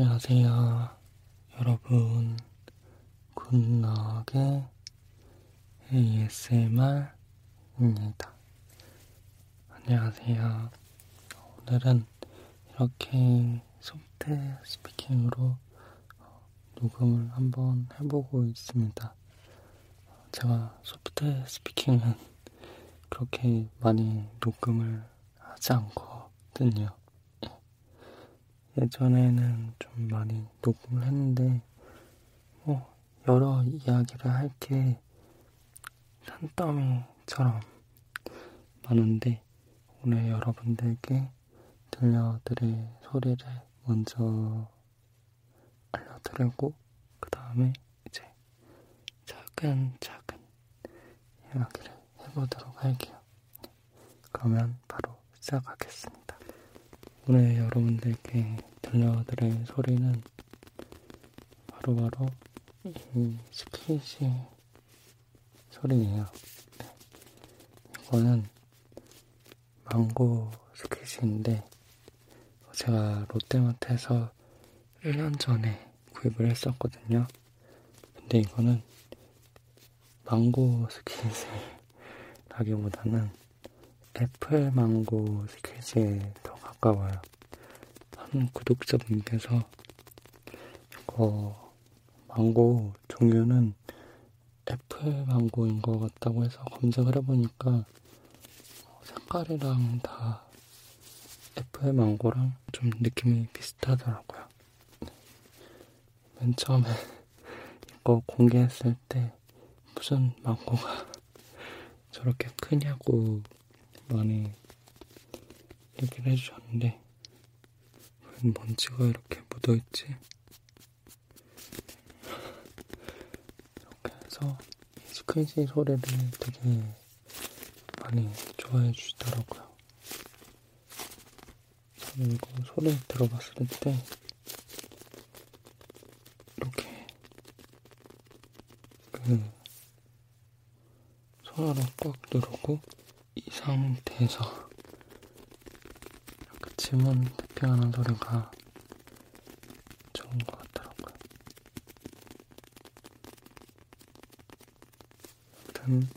안녕하세요, 여러분. 굿나게 ASMR입니다. 안녕하세요. 오늘은 이렇게 소프트 스피킹으로 녹음을 한번 해보고 있습니다. 제가 소프트 스피킹은 그렇게 많이 녹음을 하지 않거든요. 예전에는 좀 많이 녹음을 했는데, 뭐, 여러 이야기를 할 게 산더미처럼 많은데, 오늘 여러분들께 들려드릴 소리를 먼저 알려드리고, 그 다음에 이제 차근차근 이야기를 해보도록 할게요. 그러면 바로 시작하겠습니다. 오늘 여러분들께 들려드릴 소리는 바로바로 바로 이 스키시 소리예요. 네. 이거는 망고 스키시인데 제가 롯데마트에서 1년 전에 구입을 했었거든요. 근데 이거는 망고 squishy라기보다는 애플 망고 squishy에 더 가까워요. 한 구독자분께서 이거 망고 종류는 애플 망고인 것 같다고 해서 검색을 해보니까 색깔이랑 다 애플 망고랑 좀 느낌이 비슷하더라고요. 맨 처음에 이거 공개했을 때 무슨 망고가 저렇게 크냐고 많이 얘기를 해주셨는데 웬 먼지가 이렇게 묻어있지? 이렇게 해서 이 스퀴지 소리를 되게 많이 좋아해 주시더라고요. 저는 이거 소리 들어봤을 때 이렇게 그 손으로 꽉 누르고 이 상태에서 지문 태핑하는 소리가 좋은 것 같더라고요. 아무튼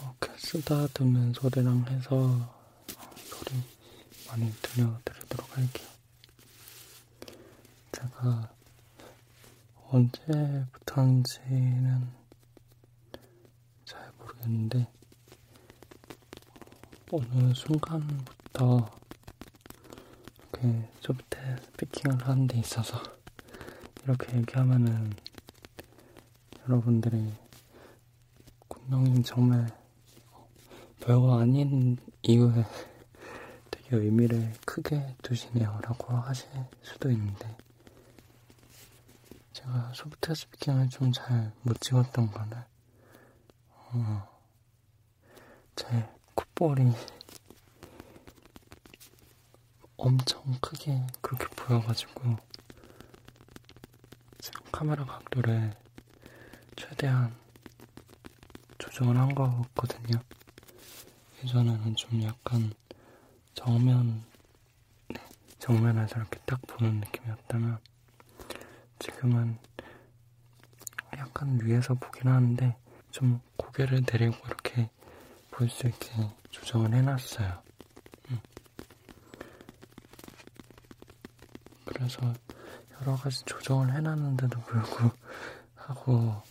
이렇게 쓰다듬는 소리랑 해서 어, 소리 많이 들려드리도록 할게요. 제가 언제부터인지는 잘 모르겠는데 어느 순간부터 이렇게 소프트 스피킹을 하는 데 있어서 이렇게 얘기하면은 여러분들이 군명님 정말 별거 아닌 이유에 되게 의미를 크게 두시네요 라고 하실 수도 있는데 제가 소프트 스피킹을 좀 잘 못 찍었던 거는 어, 제 콧볼이 엄청 크게 그렇게 보여가지고 지금 카메라 각도를 최대한 조정을 한 거거든요. 예전에는 좀 약간 정면, 네, 정면에서 이렇게 딱 보는 느낌이었다면 지금은 약간 위에서 보긴 하는데 좀 고개를 내리고 이렇게 볼수 있게 조정을 해놨어요. 그래서 여러 가지 조정을 해놨는데도 불구하고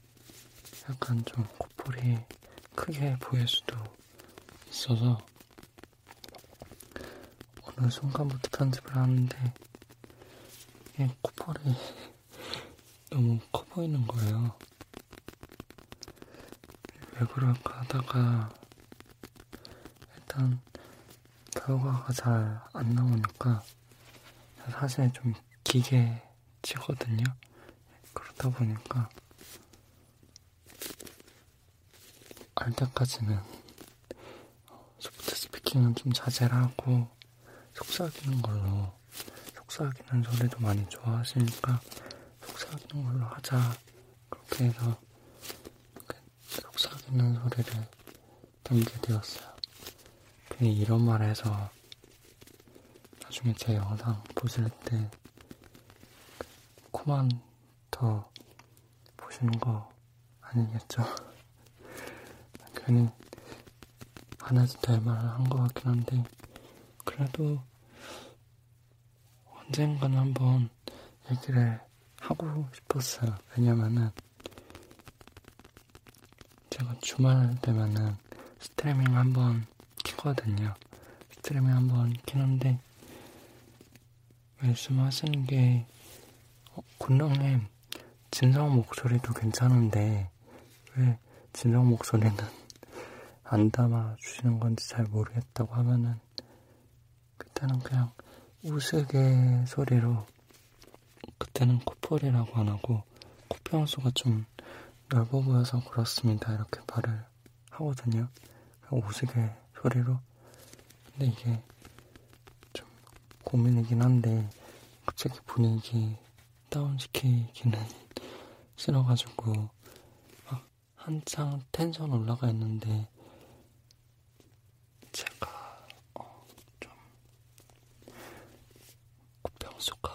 약간 좀 콧볼이 크게 보일 수도 있어서 어느 순간부터 편집을 하는데 이 콧볼이 너무 커 보이는 거예요. 왜 그럴까 하다가 일단 결과가 잘 안 나오니까 사실 좀 기계치거든요. 그러다 보니까 알 때까지는 소프트 스피킹은 좀 자제를 하고 속삭이는 걸로 속삭이는 소리도 많이 좋아하시니까 속삭이는 걸로 하자 그렇게 해서 속삭이는 소리를 담게 되었어요. 괜히 이런 말 해서 나중에 제 영상 보실 때 코만 더 보시는 거 아니겠죠? 괜히 안 해도 될 말을 한것 같긴 한데, 그래도 언젠가는 한번 얘기를 하고 싶었어요. 왜냐면은, 제가 주말 되면은 스트리밍 한번 키거든요. 스트리밍 한번 키는데, 말씀하시는 게, 어, 군령님, 진성 목소리도 괜찮은데, 왜 진성 목소리는 안 담아주시는 건지 잘 모르겠다고 하면은, 그때는 그냥 우스개 소리로, 그때는 코뿔이라고 안 하고, 코평수가 좀 넓어 보여서 그렇습니다. 이렇게 말을 하거든요. 우스개 소리로. 근데 이게 좀 고민이긴 한데, 갑자기 분위기 다운시키기는 싫어가지고, 막 한창 텐션 올라가 있는데, 제가, 어, 좀, 코평수가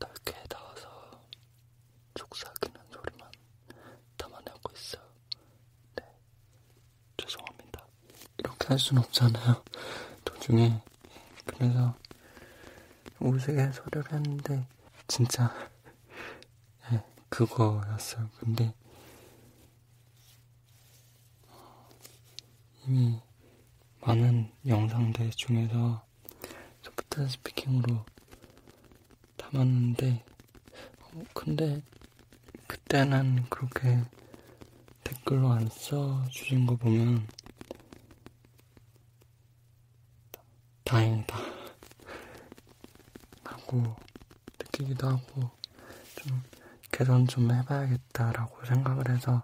넓게 닿아서 속삭이는 소리만 담아내고 있어요. 네. 죄송합니다. 이렇게 할 순 없잖아요. 도중에. 그래서, 우스개 소리를 했는데, 진짜, 예, 네, 그거였어요. 근데, 이미 많은 영상들 중에서 소프트 스피킹으로 담았는데, 어, 근데 그때는 그렇게 댓글로 안 써주신 거 보면 다행이다 하고 느끼기도 하고 좀 개선 좀 해봐야겠다라고 생각을 해서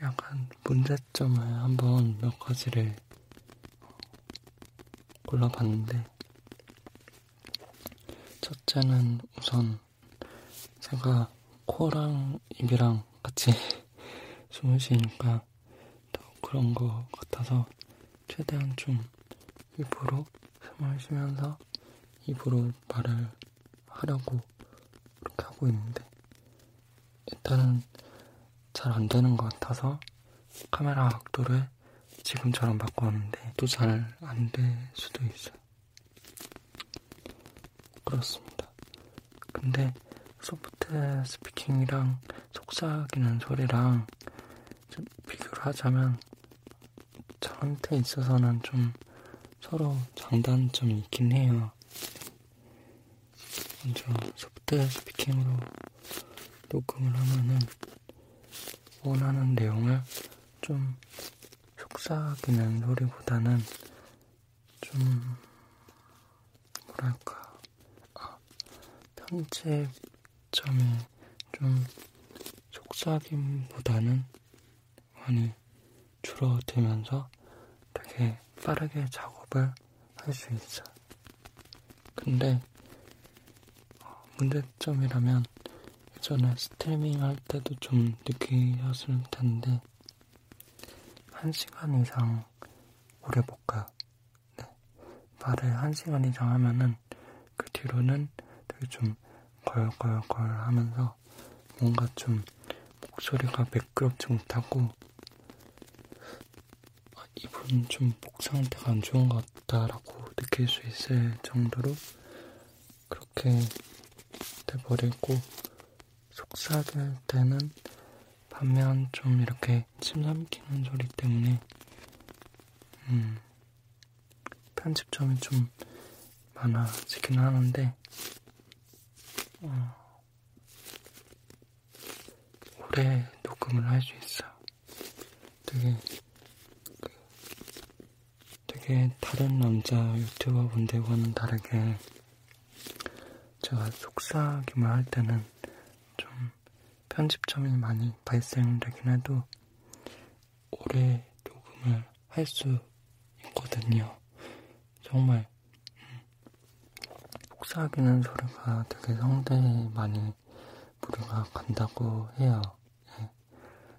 약간 문제점을 한번 몇 가지를 골라봤는데 첫째는 우선 제가 코랑 입이랑 같이 숨을 쉬니까 더 그런 것 같아서 최대한 좀 입으로 숨을 쉬면서 입으로 말을 하려고 그렇게 하고 있는데 일단은 잘안 되는 것 같아서 카메라 각도를 지금처럼 바꿨는데 또 잘 안 될 수도 있어요. 그렇습니다. 근데 소프트 스피킹이랑 속삭이는 소리랑 좀 비교를 하자면 저한테 있어서는 좀 서로 장단점이 있긴 해요. 먼저 소프트 스피킹으로 녹음을 하면은 원하는 내용을 좀 속삭이는 소리보다는 좀 뭐랄까 아, 편집점이 좀 속삭임보다는 많이 줄어들면서 되게 빠르게 작업을 할수 있어요. 근데 문제점이라면 예전에 스트리밍 할 때도 좀 느끼셨을 텐데 한 시간 이상 오래 못 가요. 네. 말을 한 시간 이상 하면은 그 뒤로는 되게 좀 걸걸걸 하면서 뭔가 좀 목소리가 매끄럽지 못하고 아, 이분 좀 목 상태가 안 좋은 것 같다라고 느낄 수 있을 정도로 그렇게 돼버리고 속삭일 때는 반면 좀 이렇게 침 삼키는 소리 때문에 음, 편집점이 좀 많아지긴 하는데 어, 오래 녹음을 할수 있어요. 되게 그, 되게 다른 남자 유튜버 분들과는 다르게 제가 속삭임을 할 때는 좀 편집점이 많이 발생되긴 해도 오래 녹음을 할수 있거든요. 정말 음, 속삭이는 소리가 되게 성대에 많이 무리가 간다고 해요. 예.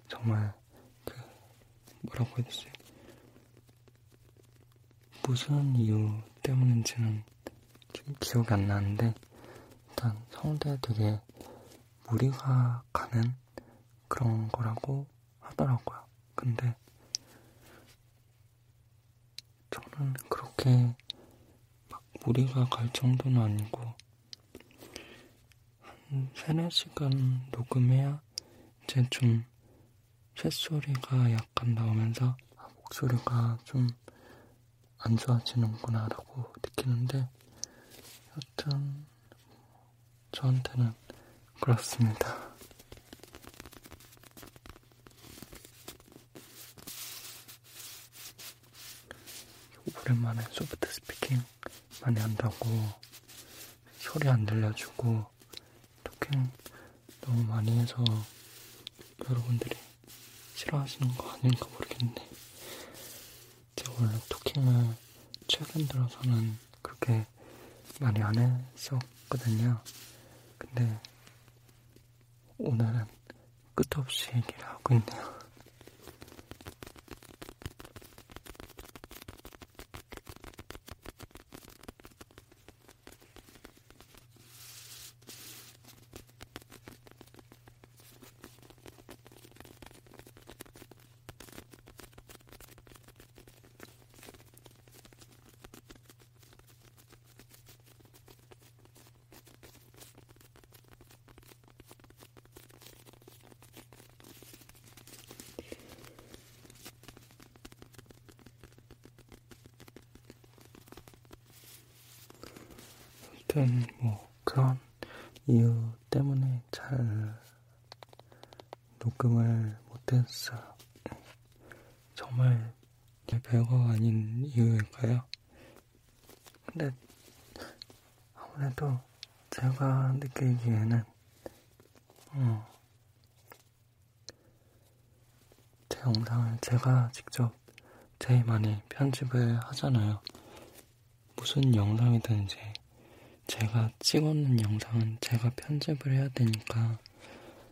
정말 그 뭐라고 해야 되지? 무슨 이유 때문인지는 좀 기억이 안 나는데 일단 성대에 되게 무리가 가는 그런 거라고 하더라고요. 근데 저는 그렇게 막 무리가 갈 정도는 아니고 한 3, 4시간 녹음해야 이제 좀 쇳소리가 약간 나오면서 아, 목소리가 좀 안 좋아지는구나 라고 느끼는데 여튼 저한테는 그렇습니다. 오랜만에 소프트 스피킹 많이 한다고 소리 안 들려주고 토킹 너무 많이 해서 여러분들이 싫어하시는 거 아닌가 모르겠네. 제가 원래 토킹을 최근 들어서는 그렇게 많이 안 했었거든요. 근데 오늘은 끝도 없이 얘기를 하고 있네요. 아무튼 뭐 그런 이유 때문에 잘 녹음을 못했어요. 정말 별거 아닌 이유일까요? 근데 아무래도 제가 느끼기에는 어, 제 영상을 제가 직접 제일 많이 편집을 하잖아요. 무슨 영상이든지 제가 찍어놓은 영상은 제가 편집을 해야 되니까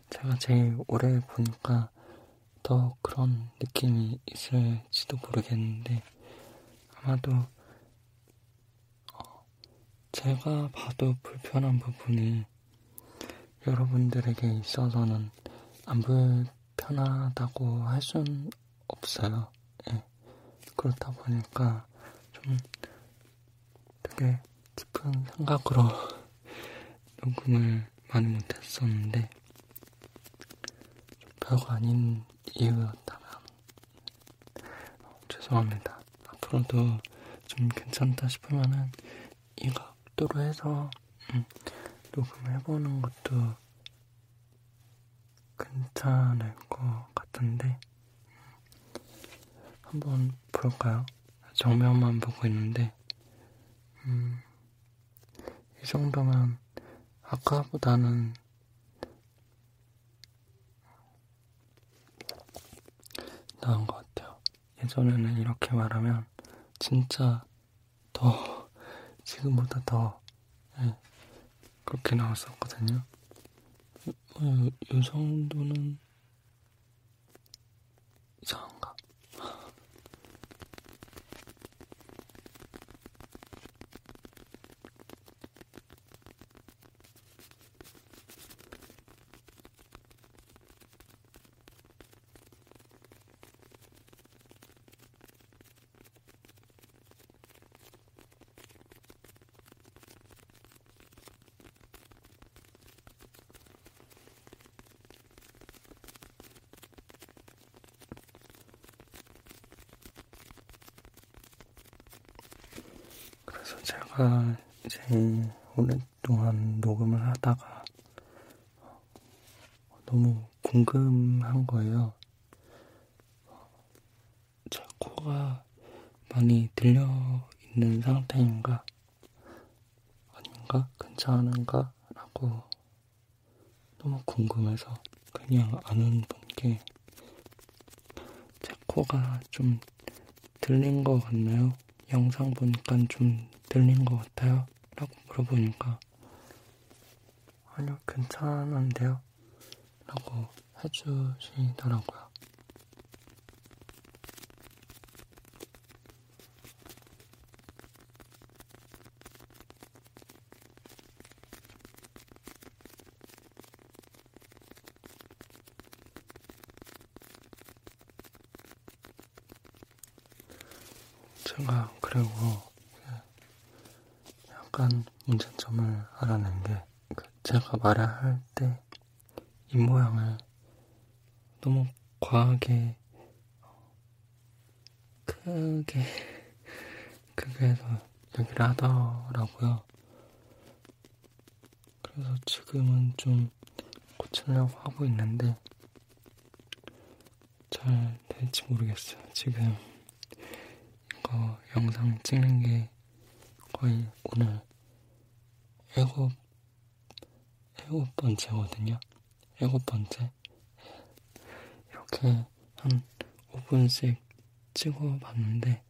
제가 제일 오래 보니까 더 그런 느낌이 있을지도 모르겠는데 아마도 어, 제가 봐도 불편한 부분이 여러분들에게 있어서는 안 불편하다고 할 순 없어요. 예. 그렇다 보니까 좀 되게 깊은 생각으로 녹음을 많이 못했었는데 별거 아닌 이유였다면 어, 죄송합니다. 앞으로도 좀 괜찮다 싶으면은 이 각도로 해서 음, 녹음을 해보는 것도 괜찮을 것 같은데 음, 한번 볼까요? 정면만 보고 있는데 음, 이 정도면 아까보다는 나은 것 같아요. 예전에는 이렇게 말하면 진짜 더 지금보다 더 네, 그렇게 나왔었거든요. 어, 이 정도는 제가 이제 오랫동안 녹음을 하다가 너무 궁금한 거예요. 제 코가 많이 들려 있는 상태인가? 아닌가? 괜찮은가? 라고 너무 궁금해서 그냥 아는 분께 제 코가 좀 들린 것 같나요? 영상 보니까 좀 들린 것 같아요? 라고 물어보니까 아니요, 괜찮은데요? 라고 해주시더라고요. 제가 그리고 약간 문제점을 알아낸 게 그 제가 말을 할 때 입모양을 너무 과하게 크게 크게 해서 얘기를 하더라고요. 그래서 지금은 좀 고치려고 하고 있는데 잘 될지 모르겠어요. 지금 이거 영상 찍는 게 거의 오늘 일곱 일곱 번째거든요. 일곱 번째 이렇게 한 5분씩 찍어봤는데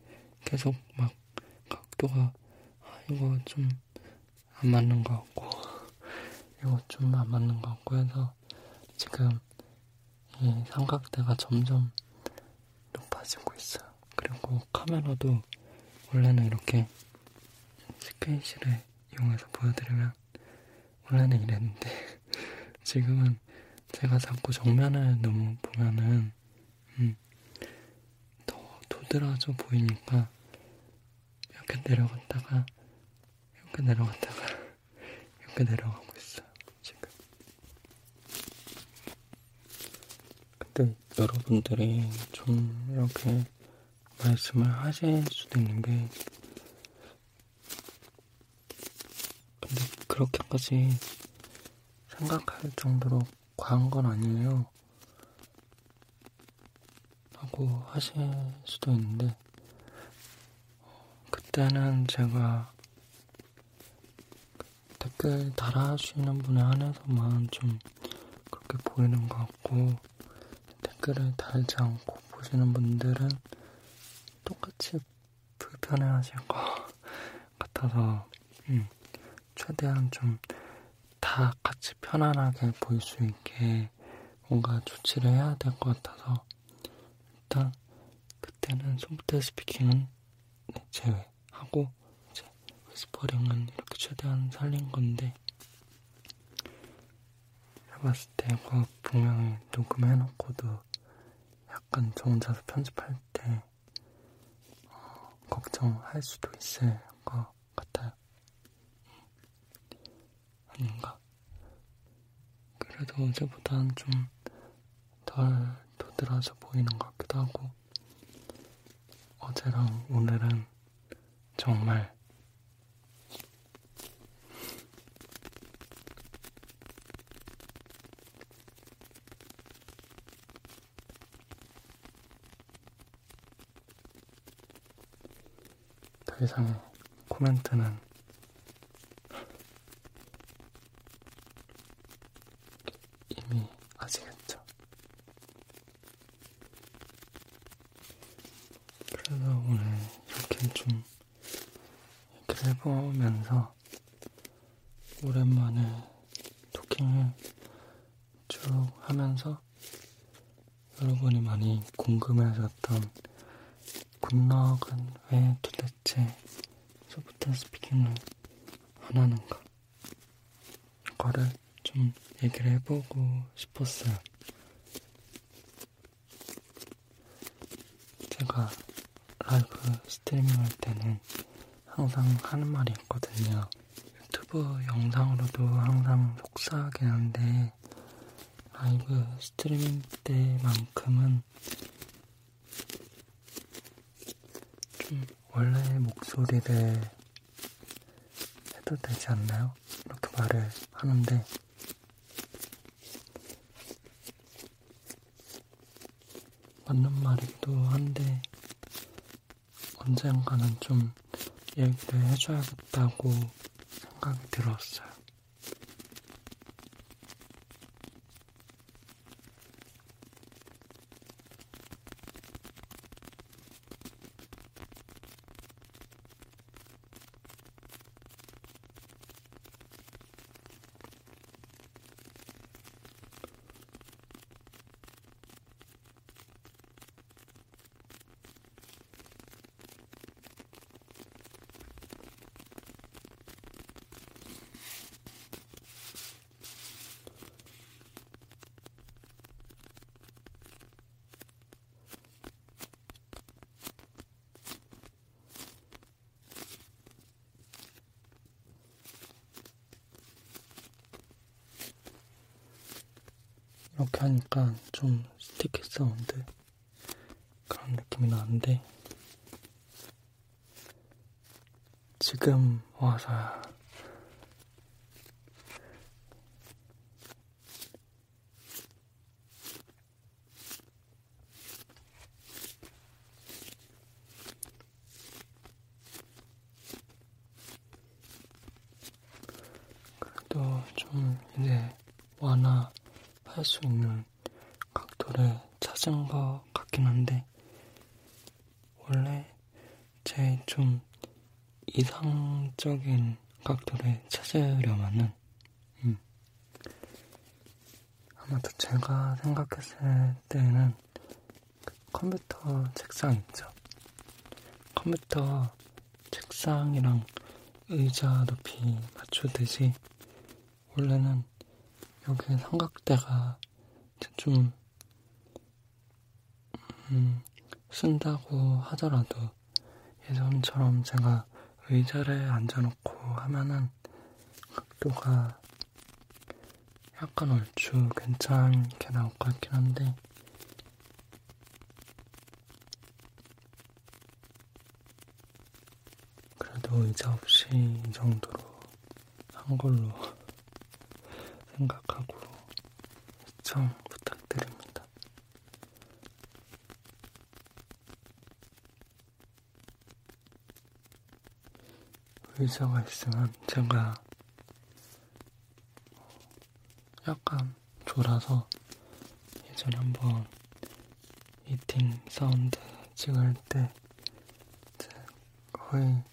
계속 막 각도가 아, 이거 좀안 맞는 것 같고 이거 좀안 맞는 것 같고 해서 지금 이 삼각대가 점점 높아지고 있어요. 그리고 카메라도 원래는 이렇게 스페이시를 이용해서 보여드리면 원래는 이랬는데 지금은 제가 자꾸 정면을 너무 보면은 음, 더 도드라져 보이니까 이렇게 내려갔다가 이렇게 내려갔다가 이렇게 내려가고 있어요 지금 근데 여러분들이 좀 이렇게 말씀을 하실 수도 있는 게 근데 그렇게까지 생각할 정도로 과한 건 아니에요. 하고 하실 수도 있는데, 그때는 제가 댓글 달아주시는 분에 한해서만 좀 그렇게 보이는 것 같고, 댓글을 달지 않고 보시는 분들은 똑같이 불편해 하실 것 같아서, 음, 최대한 좀 다 같이 편안하게 보일 수 있게 뭔가 조치를 해야 될 것 같아서 일단 그때는 소프트 스피킹은 네, 제외하고 이제 위스퍼링은 이렇게 최대한 살린 건데 해봤을 때 이거 분명히 녹음해놓고도 약간 저 혼자서 편집할 때 어, 걱정할 수도 있을 것 같아요. 아닌가? 그래도 어제보다는 좀덜 도드라져 보이는 것 같기도 하고 어제랑 오늘은 정말 더 이상의 코멘트는 이미 아시겠죠? 그래서 오늘 이렇게 좀 얘기를 해보면서 오랜만에 토킹을 쭉 하면서 여러분이 많이 궁금해하셨던 굿넉은 왜 도대체 소프트 스피킹을 안 하는가? 이거를 좀 얘기를 해보고 싶었어요. 제가 라이브 스트리밍 할 때는 항상 하는 말이 있거든요. 유튜브 영상으로도 항상 속삭이긴 한데 라이브 스트리밍 때만큼은 좀 원래의 목소리를 해도 되지 않나요? 이렇게 말을 하는데 맞는 말이기도 한데 언젠가는 좀 얘기를 해줘야겠다고 생각이 들었어요. 이렇게 하니까 좀 스티키 사운드 그런 느낌이 나는데 지금 와서야 그래도 좀 이제 완화할 수 있는 각도를 찾은 것 같긴 한데 원래 제 좀 이상적인 각도를 찾으려면은 음, 아마도 제가 생각했을 때는 그 컴퓨터 책상 있죠. 컴퓨터 책상이랑 의자 높이 맞추듯이 원래는 여기 삼각대가 좀 음, 쓴다고 하더라도 예전처럼 제가 의자를 앉아놓고 하면은 각도가 약간 얼추 괜찮게 나올 것 같긴 한데. 그래도 의자 없이 이 정도로 한 걸로 생각하고 시청 부탁드립니다. 의자가 있으면 제가 약간 졸아서 예전에 한번 eating sound 찍을 때 거의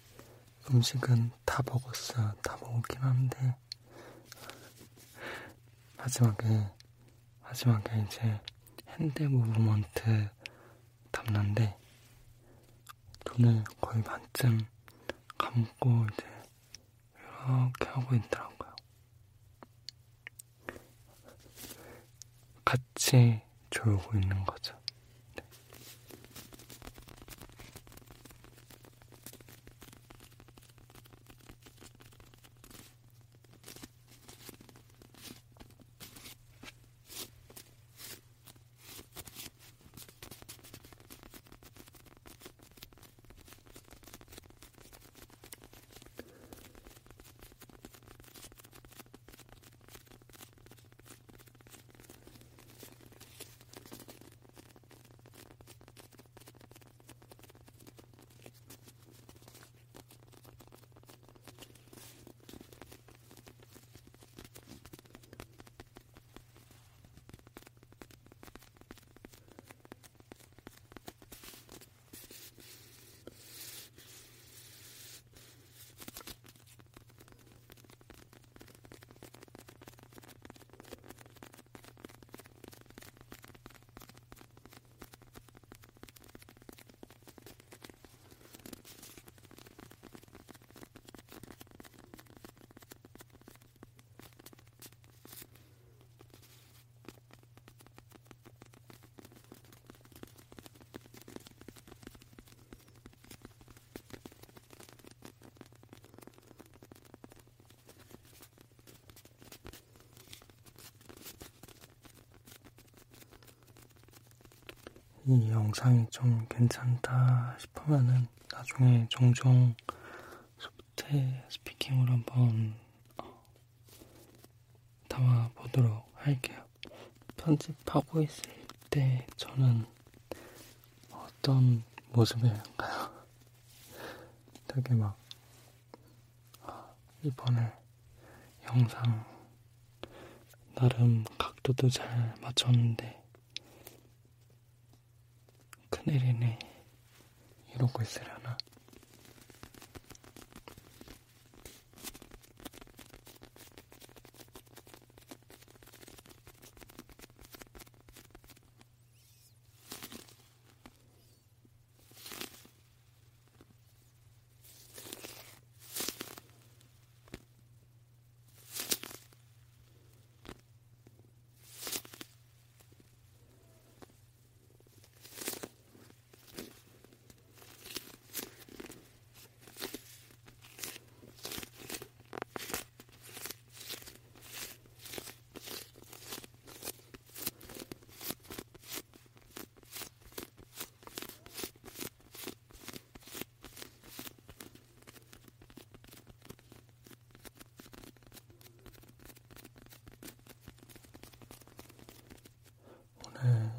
음식은 다 먹었어요. 다 먹었긴 한데 마지막에 마지막에 이제 hand movement 담는데 눈을 거의 반쯤 감고 이제 이렇게 하고 있더라고요. 같이 졸고 있는 거죠. 이 영상이 좀 괜찮다 싶으면은 나중에 종종 소프트 스피킹으로 한번 어, 담아보도록 할게요. 편집하고 있을 때 저는 어떤 모습일까요? 되게 막 어, 이번에 영상 나름 각도도 잘 맞췄는데 큰일이네. 이러고 있으려나?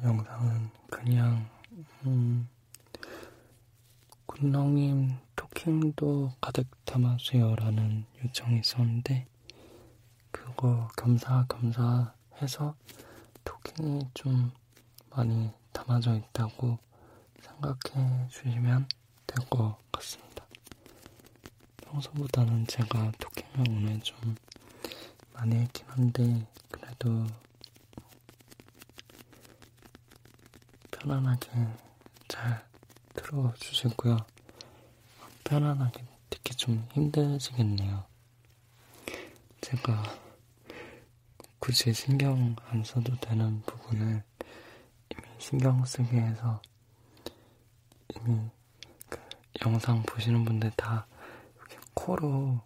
영상은 그냥 음, 군렁님 토킹도 가득 담아주세요라는 요청이 있었는데 그거 겸사겸사 해서 토킹이 좀 많이 담아져 있다고 생각해 주시면 될 것 같습니다. 평소보다는 제가 토킹을 오늘 좀 많이 했긴 한데 그래도 편안하게 잘 들어주시고요. 편안하게 듣기 좀 힘드시겠네요. 제가 굳이 신경 안 써도 되는 부분을 이미 신경 쓰게 해서 이미 그 영상 보시는 분들 다 코로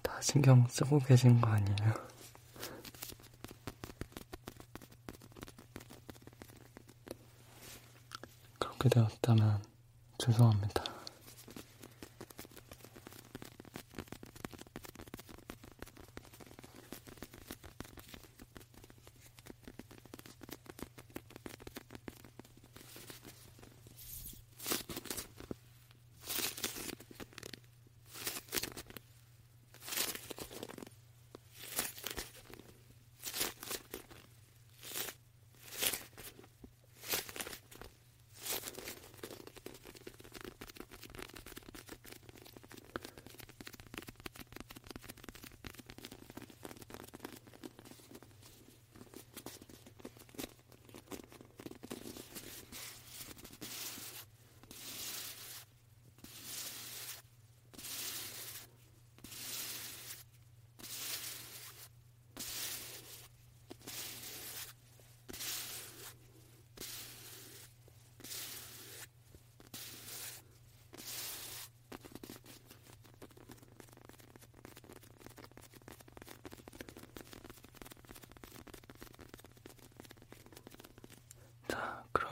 다 신경 쓰고 계신 거 아니에요? 그렇게 되었다면 죄송합니다.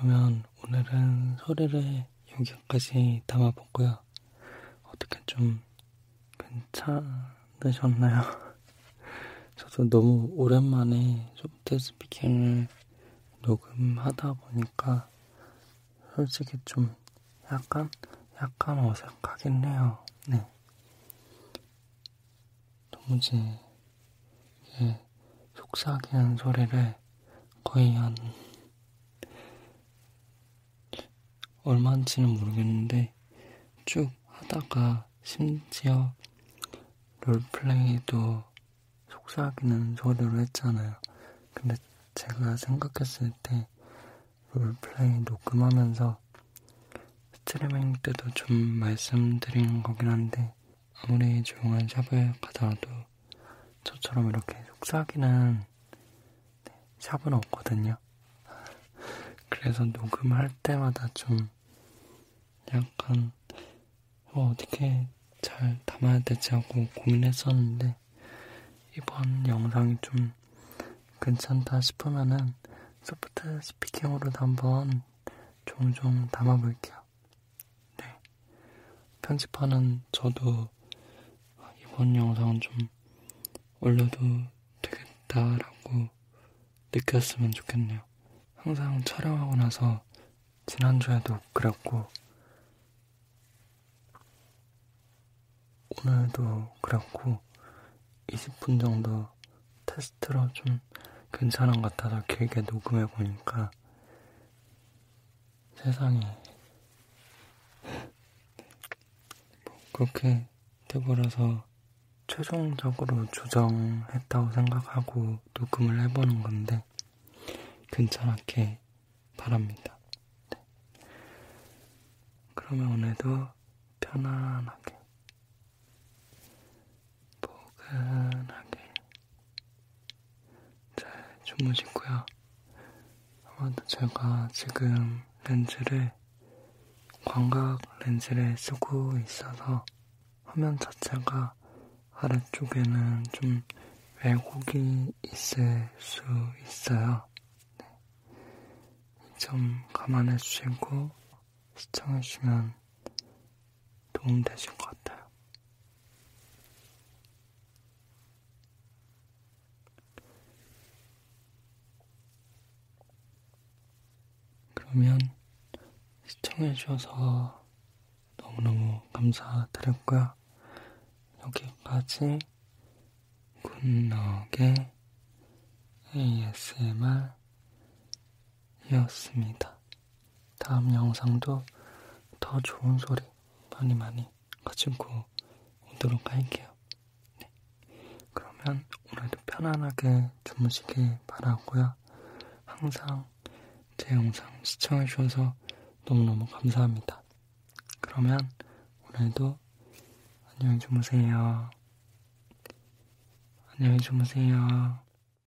그러면 오늘은 소리를 여기까지 담아봤고요. 어떻게 좀 괜찮으셨나요? 저도 너무 오랜만에 소프트 스피킹을 녹음하다 보니까 솔직히 좀 약간 약간 어색하긴 해요. 네. 도무지 이게 속삭이는 소리를 거의 한 얼마인지는 모르겠는데 쭉 하다가 심지어 롤플레이도 속삭이는 소리로 했잖아요. 근데 제가 생각했을 때 롤플레이 녹음하면서 스트리밍 때도 좀 말씀드린 거긴 한데 아무리 조용한 샵을 가더라도 저처럼 이렇게 속삭이는 샵은 없거든요. 그래서 녹음할 때마다 좀 약간 어, 어떻게 잘 담아야 되지 하고 고민했었는데 이번 영상이 좀 괜찮다 싶으면은 소프트 스피킹으로도 한번 종종 담아볼게요. 네. 편집하는 저도 이번 영상은 좀 올려도 되겠다라고 느꼈으면 좋겠네요. 항상 촬영하고 나서 지난주에도 그랬고 오늘도 그랬고 20분 정도 테스트로 좀 괜찮은 것 같아서 길게 녹음해 보니까 세상에 뭐 그렇게 돼버려서 최종적으로 조정했다고 생각하고 녹음을 해보는 건데 괜찮았게 바랍니다. 네. 그러면 오늘도 편안하게, 포근하게 잘 주무시고요. 아마도 제가 지금 렌즈를 광각 렌즈를 쓰고 있어서 화면 자체가 아래쪽에는 좀 왜곡이 있을 수 있어요. 좀 감안해 주시고 시청해 주시면 도움 되실 것 같아요. 시청해 주셔서 너무너무 감사드렸고요. 여기까지 굿너의 ASMR 이었습니다. 다음 영상도 더 좋은 소리 많이 많이 가지고 오도록 할게요. 네. 그러면 오늘도 편안하게 주무시길 바라고요. 항상 제 영상 시청해주셔서 너무너무 감사합니다. 그러면 오늘도 안녕히 주무세요. 안녕히 주무세요.